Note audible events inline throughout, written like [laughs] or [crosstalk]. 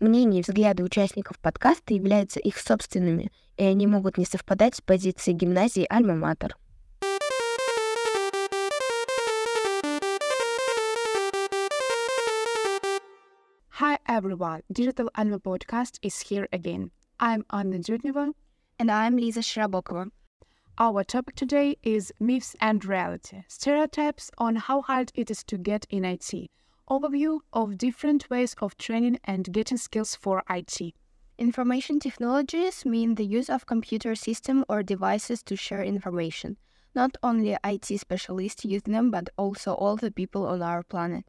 Мнения и взгляды участников подкаста являются их собственными, и они могут не совпадать с позицией гимназии «Альма-Матер». Hi everyone, Digital Alma podcast is here again. I'm Anna Dudneva. And I'm Lisa Shrabokova. Our topic today is myths and reality, stereotypes on how hard it is to get in IT, overview of different ways of training and getting skills for IT. Information technologies mean the use of computer system or devices to share information. Not only IT specialists use them, but also all the people on our planet.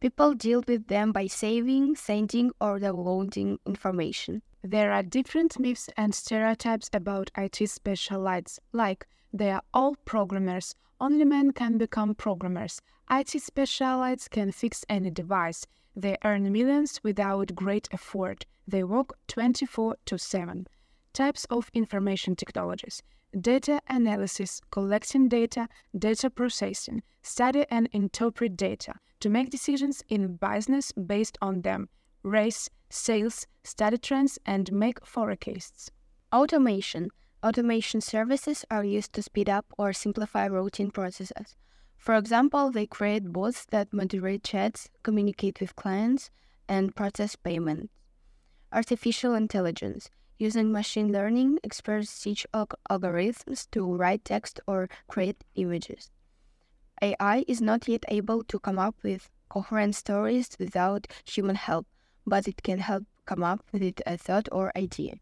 People deal with them by saving, sending, or downloading information. There are different myths and stereotypes about IT specialists, like they are all programmers, only men can become programmers, IT specialists can fix any device, they earn millions without great effort, they work 24 to 7. Types of information technologies. Data analysis, collecting data, data processing, study and interpret data to make decisions in business based on them, race, sales, study trends, and make forecasts. Automation. Automation services are used to speed up or simplify routine processes. For example, they create bots that moderate chats, communicate with clients, and process payments. Artificial intelligence. Using machine learning, experts teach alg- algorithms to write text or create images. AI is not yet able to come up with coherent stories without human help, but it can help come up with a thought or idea.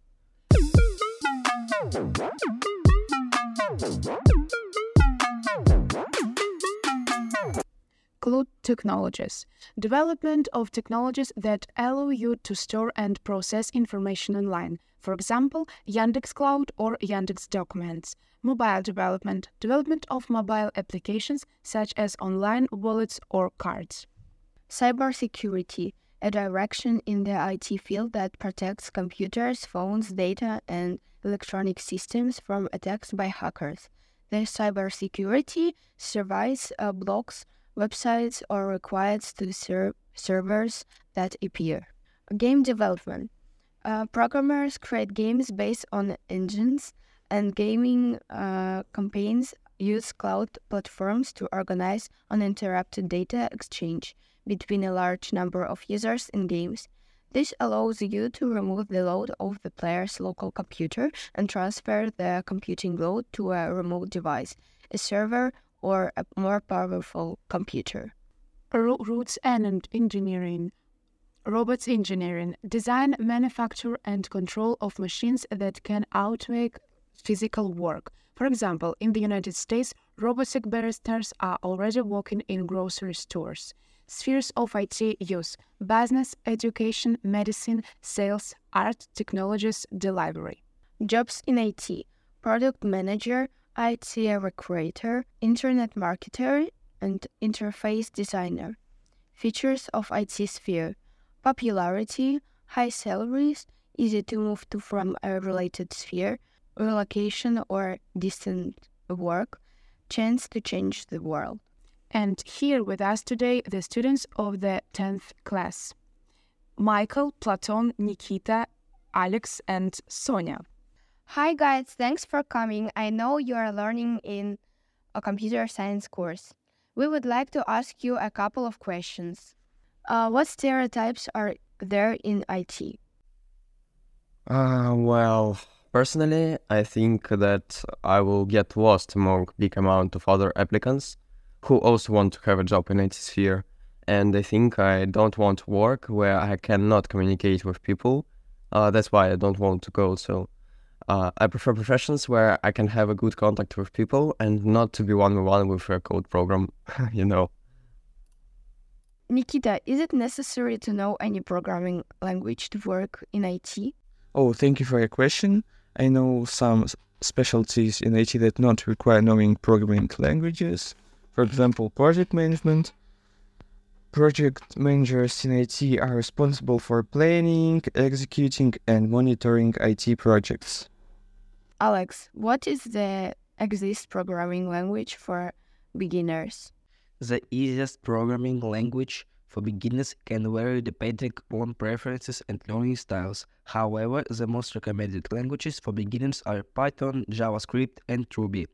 Cloud technologies. Development of technologies that allow you to store and process information online. For example, Yandex Cloud or Yandex Documents. Mobile development. Development of mobile applications such as online wallets or cards. Cybersecurity, a direction in the IT field that protects computers, phones, data, and electronic systems from attacks by hackers. The cybersecurity surveys uh, blocks websites or requires to serve servers that appear. Game development. Uh, programmers create games based on engines, and gaming uh, campaigns use cloud platforms to organize uninterrupted data exchange between a large number of users in games. This allows you to remove the load of the player's local computer and transfer the computing load to a remote device, a server, or a more powerful computer. Roots and engineering. Robots engineering. Design, manufacture, and control of machines that can outweigh physical work. For example, in the United States, robotic baristas are already working in grocery stores. Spheres of IT use business, education, medicine, sales, art, technologies, delivery. Jobs in IT product manager, IT recruiter, internet marketer, and interface designer. Features of IT sphere popularity, high salaries, easy to move to from a related sphere, relocation or distant work, chance to change the world. And here with us today, the students of the 10th class Michael, Platon, Nikita, Alex, and Sonia. Hi, guys, thanks for coming. I know you are learning in a computer science course. We would like to ask you a couple of questions. Uh, what stereotypes are there in IT? Uh, well, personally, I think that I will get lost among big amount of other applicants who also want to have a job in IT sphere. And I think I don't want to work where I cannot communicate with people. Uh, that's why I don't want to go. So uh, I prefer professions where I can have a good contact with people and not to be one on one with a code program, [laughs] you know. Nikita, is it necessary to know any programming language to work in IT? Oh, thank you for your question. I know some specialties in IT that not require knowing programming languages. For example, project management. Project managers in IT are responsible for planning, executing, and monitoring IT projects. Alex, what is the exist programming language for beginners? The easiest programming language for beginners can vary depending on preferences and learning styles. However, the most recommended languages for beginners are Python, JavaScript, and Ruby.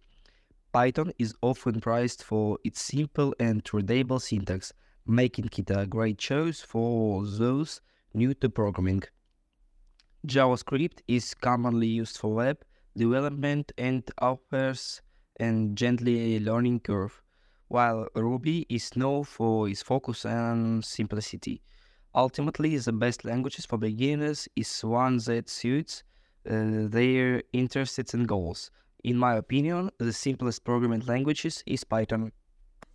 Python is often prized for its simple and readable syntax, making it a great choice for those new to programming. JavaScript is commonly used for web development and offers a gently learning curve, while Ruby is known for its focus on simplicity. Ultimately, the best languages for beginners is one that suits uh, their interests and goals. In my opinion, the simplest programming languages is Python.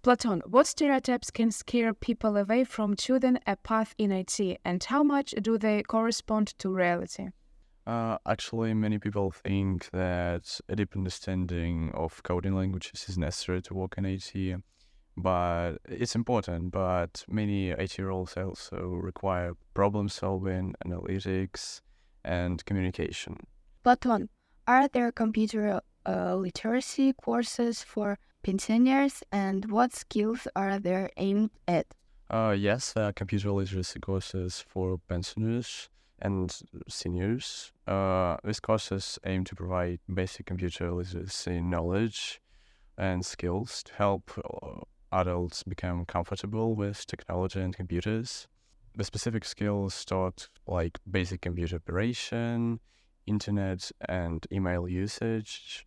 Platon, what stereotypes can scare people away from choosing a path in IT, and how much do they correspond to reality? Uh, actually, many people think that a deep understanding of coding languages is necessary to work in IT, but it's important. But many IT roles also require problem solving, analytics, and communication. Platon, are there computer uh, literacy courses for pensioners and what skills are they aimed at? Uh, yes, are computer literacy courses for pensioners and seniors. Uh, these courses aim to provide basic computer literacy knowledge and skills to help uh, adults become comfortable with technology and computers. The specific skills taught like basic computer operation, internet and email usage,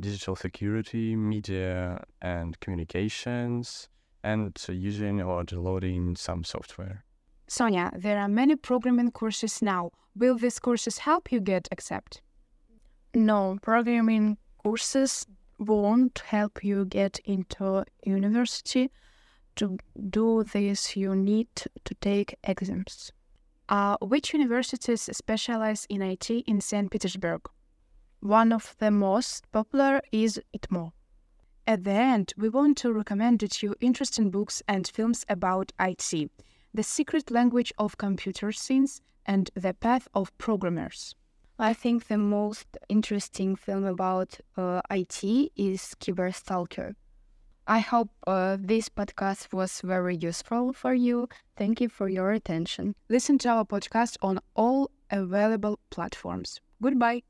digital security, media and communications, and using or downloading some software. Sonia, there are many programming courses now. Will these courses help you get accepted? No, programming courses won't help you get into university. To do this, you need to take exams. Uh, which universities specialize in IT in St. Petersburg? One of the most popular is ITMO. At the end, we want to recommend to you interesting books and films about IT, The Secret Language of Computer Science, and The Path of Programmers. I think the most interesting film about uh, IT is Cyberstalker. I hope uh, this podcast was very useful for you. Thank you for your attention. Listen to our podcast on all available platforms. Goodbye.